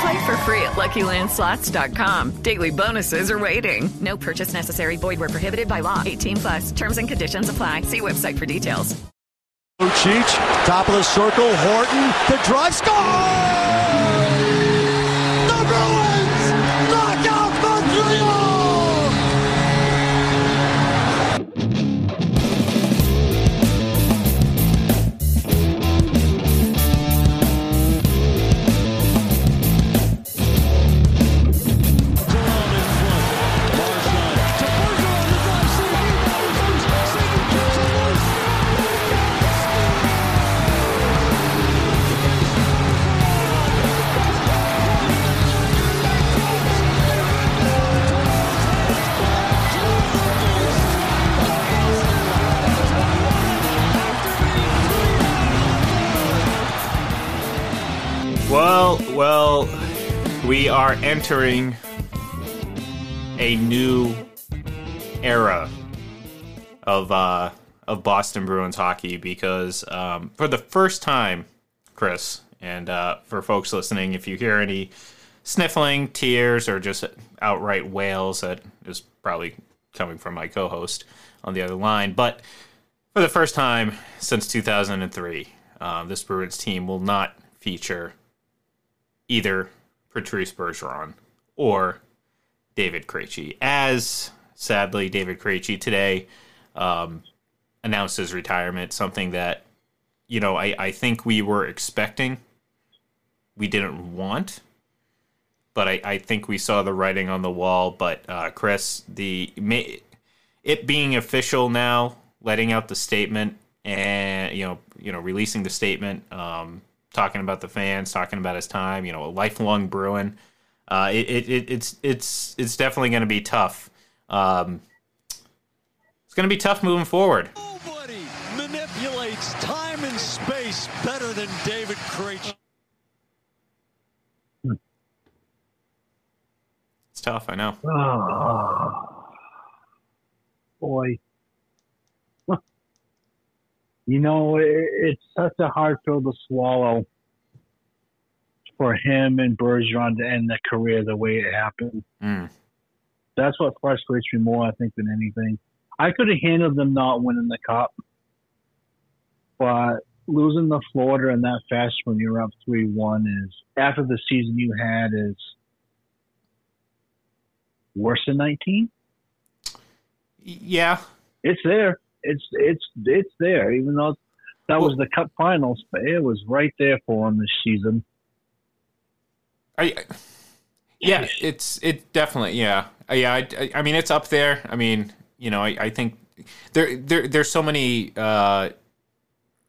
Play for free at LuckyLandSlots.com. Daily bonuses are waiting. No purchase necessary. Void where prohibited by law. 18 plus. Terms and conditions apply. See website for details. Cheech, top of the circle. Horton, the drive score. Are entering a new era of uh, of Boston Bruins hockey because um, for the first time, Chris, and uh, for folks listening, if you hear any sniffling, tears, or just outright wails, that is probably coming from my co-host on the other line. But for the first time since 2003, uh, this Bruins team will not feature either Patrice Bergeron or David Krejci. As sadly, David Krejci today um, announced his retirement, something that you know I, I think we were expecting. We didn't want, but I, I think we saw the writing on the wall. But uh, Chris, the it being official now, letting out the statement and you know you know releasing the statement. Um, talking about the fans, talking about his time. You know, a lifelong Bruin. Uh, it, it, it, it's it's it's definitely going to be tough. Um, it's going to be tough moving forward. Nobody manipulates time and space better than David Krejci. It's tough, I know. Oh, boy. You know, it, it's such a hard pill to swallow for him and Bergeron to end their career the way it happened. Mm. That's what frustrates me more, I think, than anything. I could have handled them not winning the cup, but losing the Florida in that fast when you're up three one is after the season you had is worse than nineteen. Yeah, it's there. It's it's it's there. Even though that was the Cup Finals, but it was right there for him this season. I, yeah, it's it definitely yeah Uh, yeah. I, I mean it's up there. I mean you know I, I think there there there's so many uh,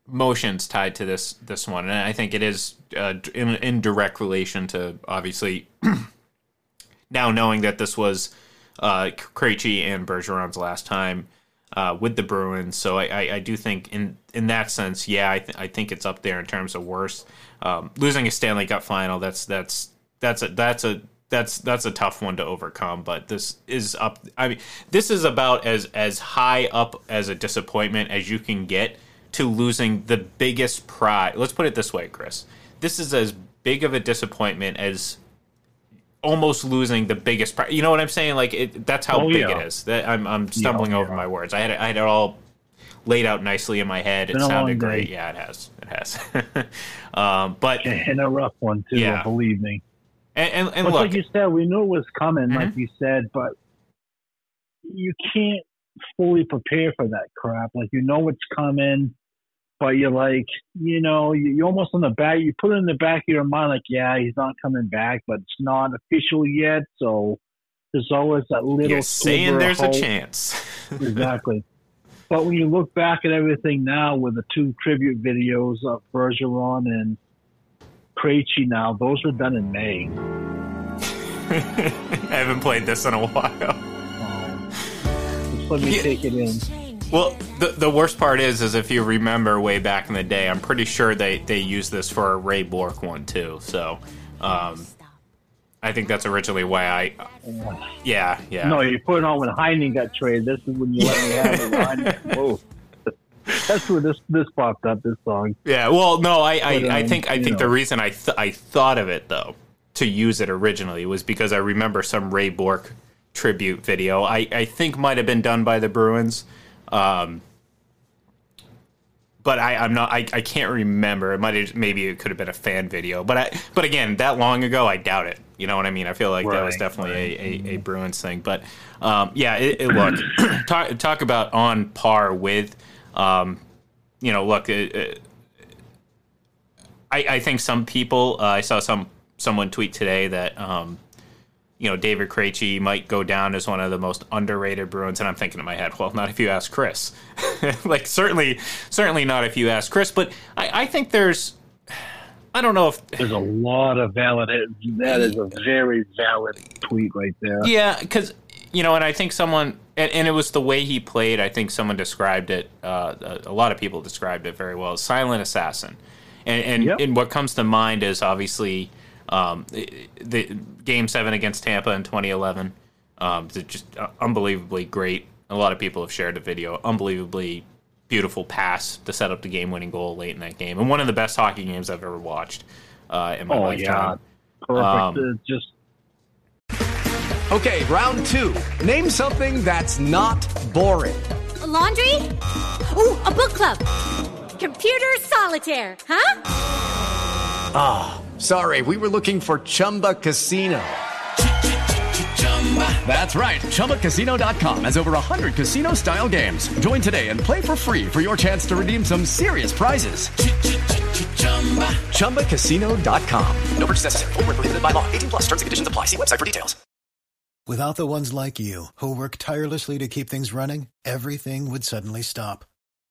motions tied to this this one, and I think it is uh, in in direct relation to obviously now knowing that this was uh, Krejci and Bergeron's last time uh, with the Bruins. So I, I, I, do think in in that sense, yeah, I, th- I think it's up there in terms of worst. Um, losing a Stanley Cup final, that's that's that's a that's a that's that's a tough one to overcome. But this is up. I mean, this is about as as high up as a disappointment as you can get to losing the biggest prize. Let's put it this way, Chris. This is as big of a disappointment as almost losing the biggest prize. You know what I'm saying? Like it, that's how Oh, big yeah. it is. That I'm I'm stumbling Yeah, over yeah. my words. I had it, I had it all laid out nicely in my head. It sounded great. day. Yeah, it has. It has. um, but and, and a rough one too. Yeah. Believe me. and, and But look, like you said, we knew it was coming, like Mhm. you said, but you can't fully prepare for that crap. Like you know it's coming, but you're like, you know, you, you're almost on the back. You put it in the back of your mind, like, yeah, he's not coming back, but it's not official yet. So there's always that little. you're saying there's a chance. exactly. But when you look back at everything now with the two tribute videos of Bergeron and Krejci now, those were done in May. I haven't played this in a while. Um, just let me Yeah. take it in. Well, the the worst part is, is if you remember way back in the day, I'm pretty sure they they used this for a Ray Bourque one too. So, um, I think that's originally why I, yeah, yeah. No, you put it on when Heinen got traded. This is when you let me have it. Whoa. That's where this this popped up. This song. Yeah, well, no, I, I, But, I um, think I think the reason I th- I thought of it though to use it originally was because I remember some Ray Bourque tribute video. I, I think might have been done by the Bruins, um, but I, I'm not. I, I can't remember. It might have maybe it could have been a fan video, but I but again that long ago I doubt it. You know what I mean? I feel like that was definitely a, a, a Bruins thing. But um, yeah, it, it look talk talk about on par with. Um, you know, look, it, it, I, I think some people. Uh, I saw some someone tweet today that um, you know David Krejci might go down as one of the most underrated Bruins, and I'm thinking in my head, well, not if you ask Chris. like certainly, certainly not if you ask Chris. But I, I think there's. I don't know if There's a lot of valid. That is a very valid tweet right there. Yeah, because you know, and I think someone, and, and it was the way he played. I think someone described it. Uh, a, a lot of people described it very well. Silent assassin, and and, Yep. and what comes to mind is obviously um, the, the game seven against Tampa in 2011. Um, it's just uh, unbelievably great. A lot of people have shared the video. Unbelievably beautiful pass to set up the game-winning goal late in that game, and one of the best hockey games I've ever watched uh, in my Oh lifetime. yeah, perfect. Um, just Okay, round two. Name something that's not boring. A laundry? Ooh, a book club. Computer solitaire, huh? Ah, sorry, we were looking for Chumba Casino. That's right. ChumbaCasino.com has over 100 casino style games. Join today and play for free for your chance to redeem some serious prizes. ChumbaCasino.com. No purchase necessary. Where prohibited by law. 18 plus terms and conditions apply. See website for details. Without the ones like you, who work tirelessly to keep things running, everything would suddenly stop.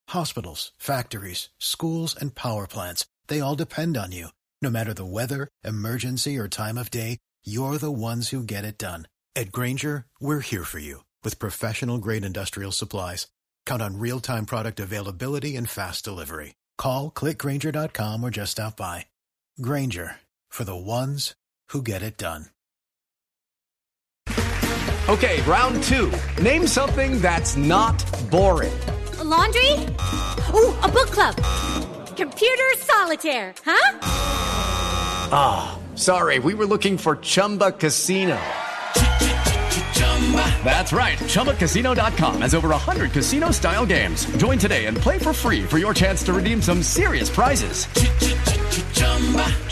Hospitals, factories, schools, and power plants, they all depend on you. No matter the weather, emergency, or time of day, you're the ones who get it done. At Grainger, we're here for you with professional grade industrial supplies. Count on real time product availability and fast delivery. Call clickgranger.com or just stop by. Grainger for the ones who get it done. Okay, round two. Name something that's not boring. laundry? Ooh, a book club. Computer solitaire, huh? Ah, sorry, we were looking for Chumba Casino. That's right. ChumbaCasino.com has over 100 casino style games. Join today and play for free for your chance to redeem some serious prizes.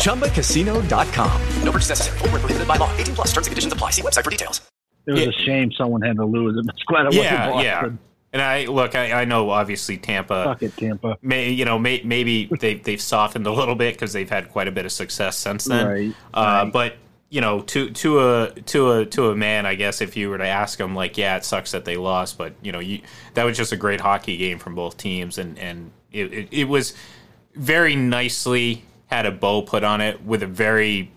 ChumbaCasino.com. No purchase necessary. Void where prohibited by law. 18 plus terms and conditions apply. See website for details. it was Yeah. a shame someone had to lose. I'm just glad it yeah, wasn't yeah. And I look, I, I know obviously Tampa. Fuck it, Tampa. May, you know, may, maybe they they've softened a little bit because they've had quite a bit of success since then. Right, Uh, right. But you know, to to a to a to a man, I guess if you were to ask him, like, yeah, it sucks that they lost, but you know, you that was just a great hockey game from both teams, and and it, it, it was very nicely had a bow put on it with a very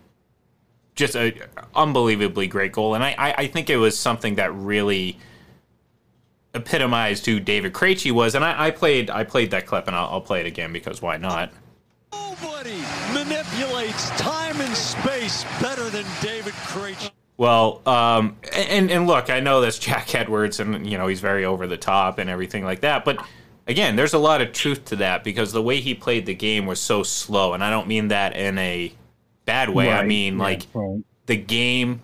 just a unbelievably great goal, and I I, I think it was something that really epitomized who David Krejci was, and I, I played I played that clip, and I'll, I'll play it again because why not? Nobody manipulates time and space better than David Krejci. Well, um, and and look, I know that's Jack Edwards, and you know he's very over the top and everything like that. But again, there's a lot of truth to that because the way he played the game was so slow, and I don't mean that in a bad way. I mean yeah, like right. the game,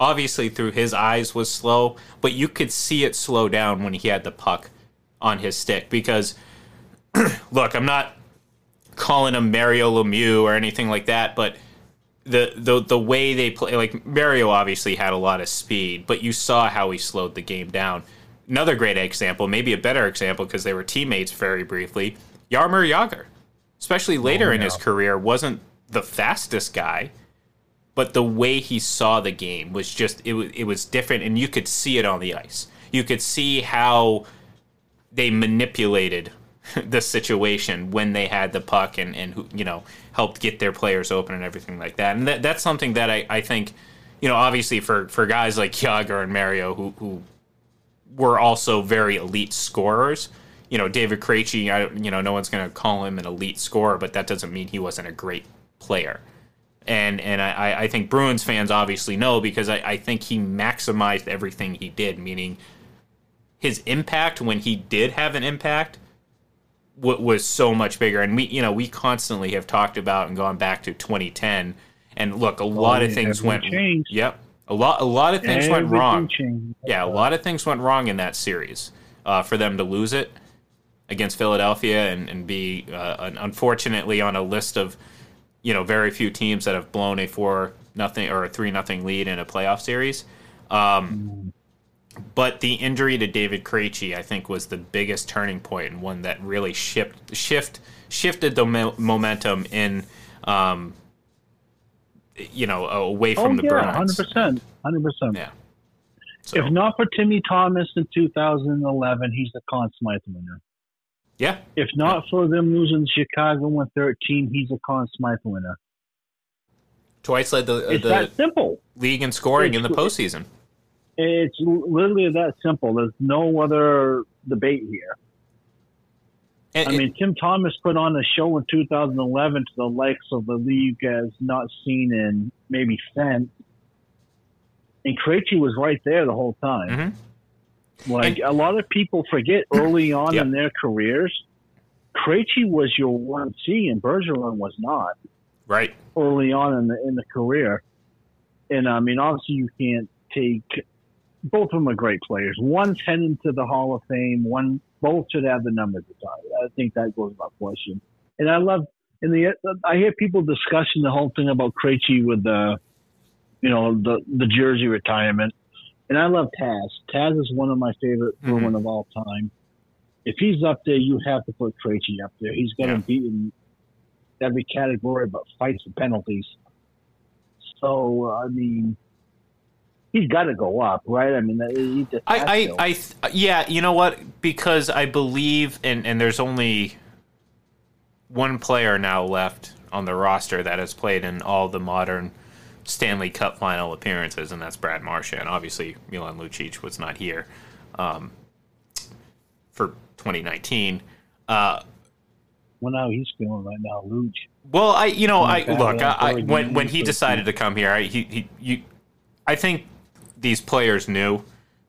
obviously through his eyes was slow, but you could see it slow down when he had the puck on his stick because look, I'm not calling him Mario Lemieux or anything like that, but the the the way they play, like Mario obviously had a lot of speed, but you saw how he slowed the game down. Another great example, maybe a better example because they were teammates very briefly. Jaromir Jagr, especially later oh, in his career, wasn't the fastest guy, but the way he saw the game was just it was it was different, and you could see it on the ice. You could see how they manipulated the situation when they had the puck and, and you know helped get their players open and everything like that. And that, that's something that I, I think, you know, obviously for, for guys like Jagr and Mario who, who were also very elite scorers. You know, David Krejci, I, you know, no one's going to call him an elite scorer, but that doesn't mean he wasn't a great player. And and I, I think Bruins fans obviously know because I, I think he maximized everything he did, meaning his impact when he did have an impact w- was so much bigger. And we, you know, we constantly have talked about and gone back to 2010. And look, a lot of things went. changed. Yep, a lot, a lot of things went wrong. changed. Yeah, a lot of things went wrong in that series uh, for them to lose it against Philadelphia and, and be uh, un- unfortunately on a list of you know very few teams that have blown a four nothing or a three nothing lead in a playoff series. Um, but the injury to David Krejci, I think, was the biggest turning point and one that really shift shift shifted the mo- momentum in, um, you know, away from oh, the yeah, Bruins. hundred percent, hundred percent. Yeah. If not for Timmy Thomas in 2011, he's the Conn Smythe winner. Yeah. If not for them losing Chicago 113, he's a Conn Smythe winner. Twice led the, It's the that simple. league in scoring in the postseason. It's literally that simple. There's no other debate here. And, I mean, Tim Thomas put on a show in 2011 to the likes of the league has not seen in maybe since. And Krejci was right there the whole time. Mm-hmm. Like a lot of people forget early on Yep. in their careers, Krejci was your one C and Bergeron was not right. early on in the in the career. And I mean, obviously, you can't take both of them are great players. One's heading to the Hall of Fame. One both should have the numbers retired. I think that goes without question. And I love in the I hear people discussing the whole thing about Krejci with the you know the the jersey retirement. And I love Taz. Taz is one of my favorite Mm-hmm. Bruin of all time. If he's up there, you have to put Krejci up there. He's got Yeah. him beaten every category but fights and penalties. So I mean, he's got to go up, right? I mean, he just has I, to. I, I, yeah, you know what? Because I believe, and and there's only one player now left on the roster that has played in all the modern Stanley Cup final appearances, and that's Brad Marchand. Obviously, Milan Lucic was not here um, for 2019. Uh, well, now he's feeling right now, Looch. well, I, you know, I look, I, I, when when he decided to come here, I, he, he, you, I think these players knew,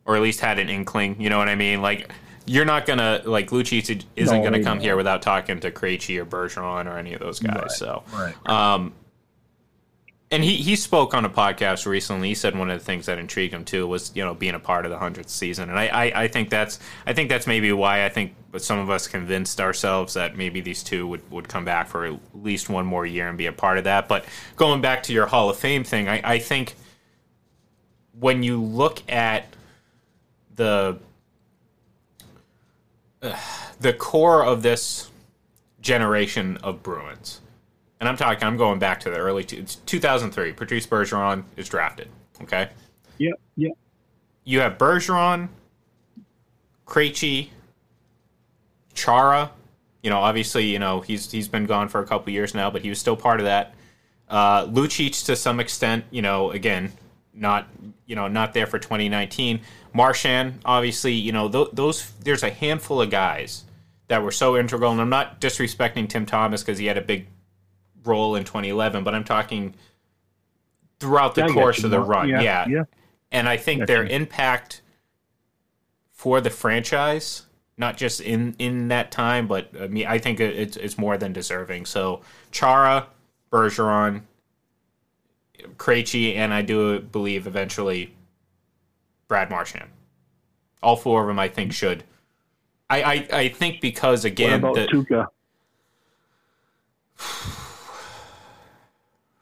or at least had an inkling. You know what I mean? Like, you're not gonna like Lucic isn't No, gonna come no. here without talking to Krejci or Bergeron or any of those guys. Right, so, right. um, and he he spoke on a podcast recently. He said one of the things that intrigued him too was you know being a part of the hundredth season, and I, I I think that's I think that's maybe why I think some of us convinced ourselves that maybe these two would would come back for at least one more year and be a part of that. But going back to your Hall of Fame thing, I, I think when you look at the uh, the core of this generation of Bruins and I'm talking, I'm going back to the early two, it's 2003. Patrice Bergeron is drafted. Okay, Yep, yep. you have Bergeron, Krejci, Chara. You know, obviously, you know he's he's been gone for a couple years now, but he was still part of that. Uh, Lucic to some extent, you know, again, not you know not there for 2019. Marchand, obviously, you know th- those. There's a handful of guys that were so integral, and I'm not disrespecting Tim Thomas because he had a big role in 2011, but I'm talking throughout the Yeah, course of the run. Yeah, Yeah, yeah. and I think their impact for the franchise, not just in in that time, but I mean, I think it's it's more than deserving. So Chara, Bergeron, Krejci, and I do believe eventually Brad Marchand. All four of them, I think, should. I I, I think because again, what about the, Tuukka?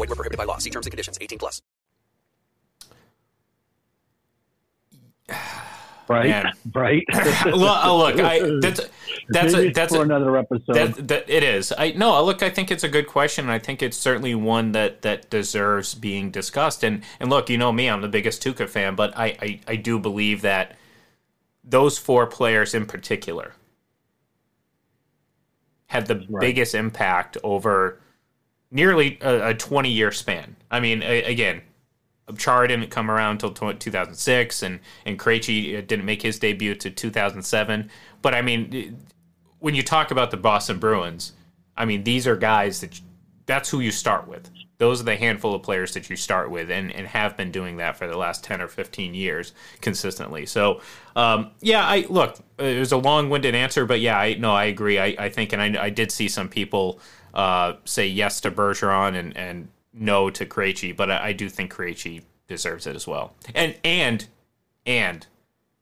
Void were prohibited by law. See terms and conditions. 18 plus. Right, Man. right. look, oh, uh, look, I, that's that's a, that's for a, another episode. That, that it is. I no. Uh, look, I think it's a good question. and I think it's certainly one that that deserves being discussed. And and look, you know me, I'm the biggest Tuukka fan, but I I, I do believe that those four players in particular had the biggest impact over nearly a, a 20 year span. I mean, a, again, Chara didn't come around until 2006, and and Krejci uh, didn't make his debut to 2007. But I mean, when you talk about the Boston Bruins, I mean these are guys that that's who you start with. Those are the handful of players that you start with, and, and have been doing that for the last 10 or 15 years consistently. So, um, yeah, I look, it was a long winded answer, but yeah, I no, I agree. I, I think, and I, I did see some people uh, say yes to Bergeron and, and no to Krejci, but I, I do think Krejci deserves it as well. And and and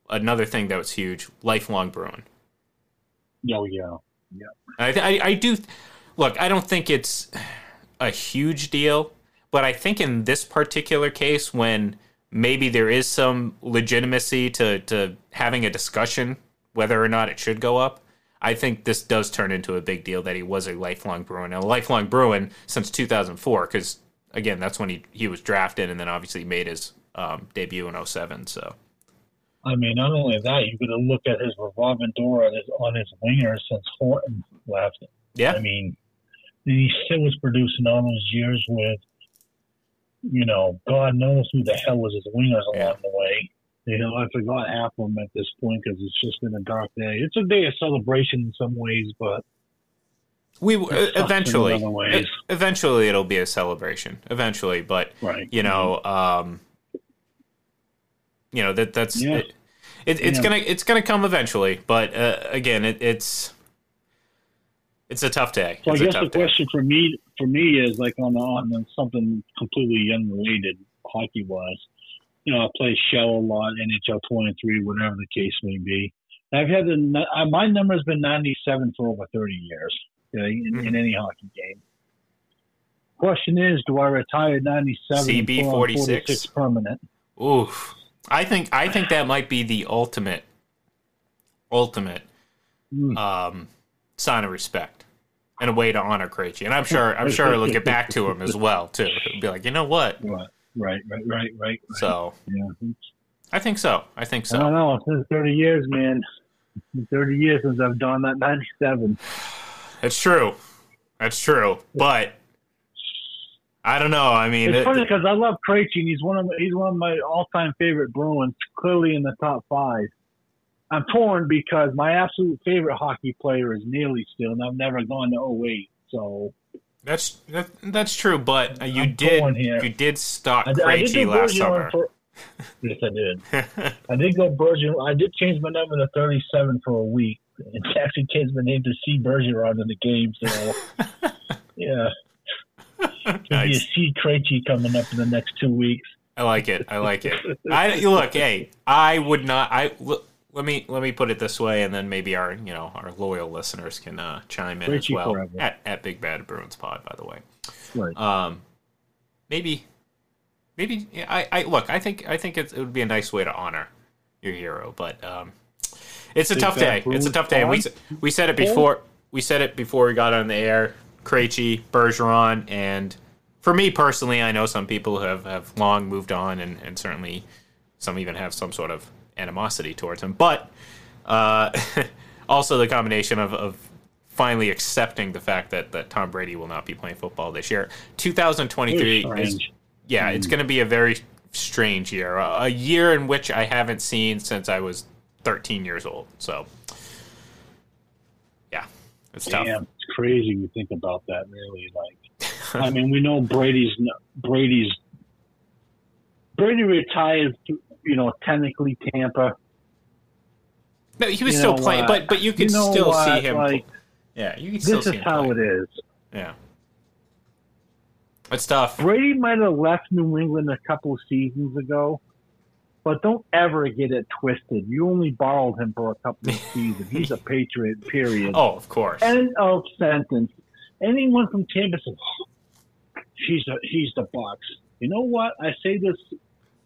another thing that was huge, lifelong Bruin. Oh yeah, yeah. I, I, I do look. I don't think it's a huge deal, but I think in this particular case, when maybe there is some legitimacy to to having a discussion whether or not it should go up, I think this does turn into a big deal that he was a lifelong Bruin, a lifelong Bruin since 2004, because again, that's when he he was drafted, and then obviously made his um, debut in 07. So. I mean, not only that, you got to look at his revolving door on his, on his wingers since Horton left. Yeah. I mean, he still was producing all those years with, you know, God knows who the hell was his wingers along the way. You know, I forgot half of them at this point because it's just been a dark day. It's a day of celebration in some ways, but We It uh, eventually, e- eventually it'll be a celebration. Eventually, but Right. you know, um, you know that that's Yeah. it, it, it's Yeah. gonna it's gonna come eventually. But uh, again, it, it's it's a tough day. So I It's a guess the tough day. question for me for me is like on on something completely unrelated hockey wise. You know, I play shell a lot, NHL twenty three, whatever the case may be. I've had the uh, my number has been ninety seven for over thirty years okay, in, Mm-hmm. in any hockey game. Question is, do I retire ninety seven CB 46? 46 permanent? Oof. I think I think that might be the ultimate ultimate Hmm. um, sign of respect and a way to honor Krejci. And I'm sure I'm sure it'll get back to him as well too. It'll be like, you know what? Right, right, right, right, right. So Yeah. I think so. I think so. I don't know. It's been thirty years, man. It's been Thirty years since I've done that ninety seven. It's true. That's true, but I don't know. I mean, It's it- funny because I love Krejci. He's one of my, he's one of my all time favorite Bruins. Clearly in the top five. I'm torn because my absolute favorite hockey player is Neely still, and I've never gone to 08. So that's that, that's true. But uh, you I'm did you did stock I, Krejci last summer. For, yes, I did. I did go Bergeron. I did change my number to 37 for a week. And actually changed my name to C Bergeron in the game. So yeah, There'll be a C Krejci coming up in the next two weeks. I like it. I like it. I look. Hey, I would not. I look, let me let me put it this way, and then maybe our you know our loyal listeners can uh, chime in as well forever. at, at Big Bad Bruins Pod. By the way, Right. um, maybe maybe I, I look. I think I think it's, it would be a nice way to honor your hero, but um, it's a Big tough day. It's a tough day. And we we said it before. We said it before we got on the air. Krejci, Bergeron, and for me personally, I know some people have, have long moved on, and, and certainly some even have some sort of animosity towards him. But uh, also the combination of, of finally accepting the fact that, that Tom Brady will not be playing football this year. 2023 Very is yeah, it's going to be a very strange year, a, a year in which I haven't seen since I was 13 years old. So yeah, it's tough. Damn, it's crazy you think about that. Really, like, I mean, we know Brady's Brady's Brady retired. You know, technically Tampa. No, he was You still know playing, what? but but you could You know still see him. Like, yeah, you can still this see is how play. it is. Yeah, it's tough. Brady might have left New England a couple of seasons ago, but don't ever get it twisted. You only borrowed him for a couple of seasons. He's a Patriot, period. Oh, of course. End of sentence. Anyone from Tampa says, "Oh, he's a, he's the Bucs. You know what? I say this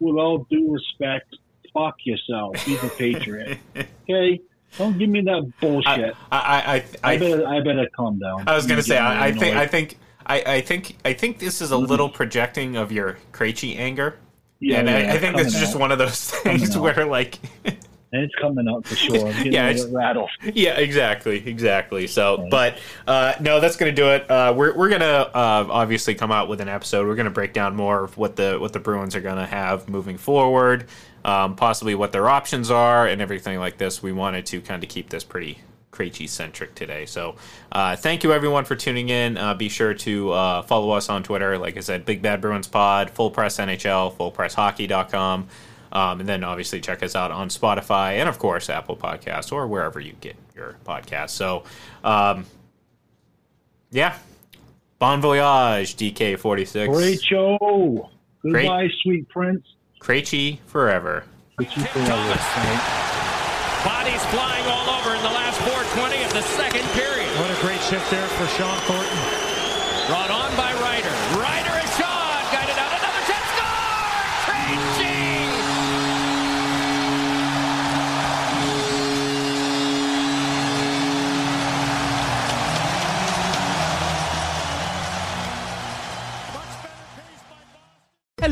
with all due respect. Fuck yourself. He's a Patriot. okay? Don't give me that bullshit. I I I, I better I better calm down. I was gonna say I, I think I think I, I think I think this is a little projecting of your Krejci anger. Yeah, and yeah, I, I think it's just out. one of those things where like it's coming out for sure. I'm Yeah, it's- rattled. Yeah, exactly, exactly. So, but uh, no, that's going to do it. Uh, we're we're going to uh, obviously come out with an episode. We're going to break down more of what the what the Bruins are going to have moving forward, um, possibly what their options are, and everything like this. We wanted to kind of keep this pretty Krejci centric today. So, uh, thank you everyone for tuning in. Uh, be sure to uh, follow us on Twitter. Like I said, Big Bad Bruins Pod, Full Press NHL, full press FullPressHockey.com. Um, and then obviously check us out on Spotify and of course Apple Podcasts or wherever you get your podcasts. So, um, yeah, bon voyage, DK46. Great show. Great. Goodbye, sweet prince. Krejci forever. Krejci forever. Bodies flying all over in the last 420 of the second period. What a great shift there for Shawn Thornton. Brought on by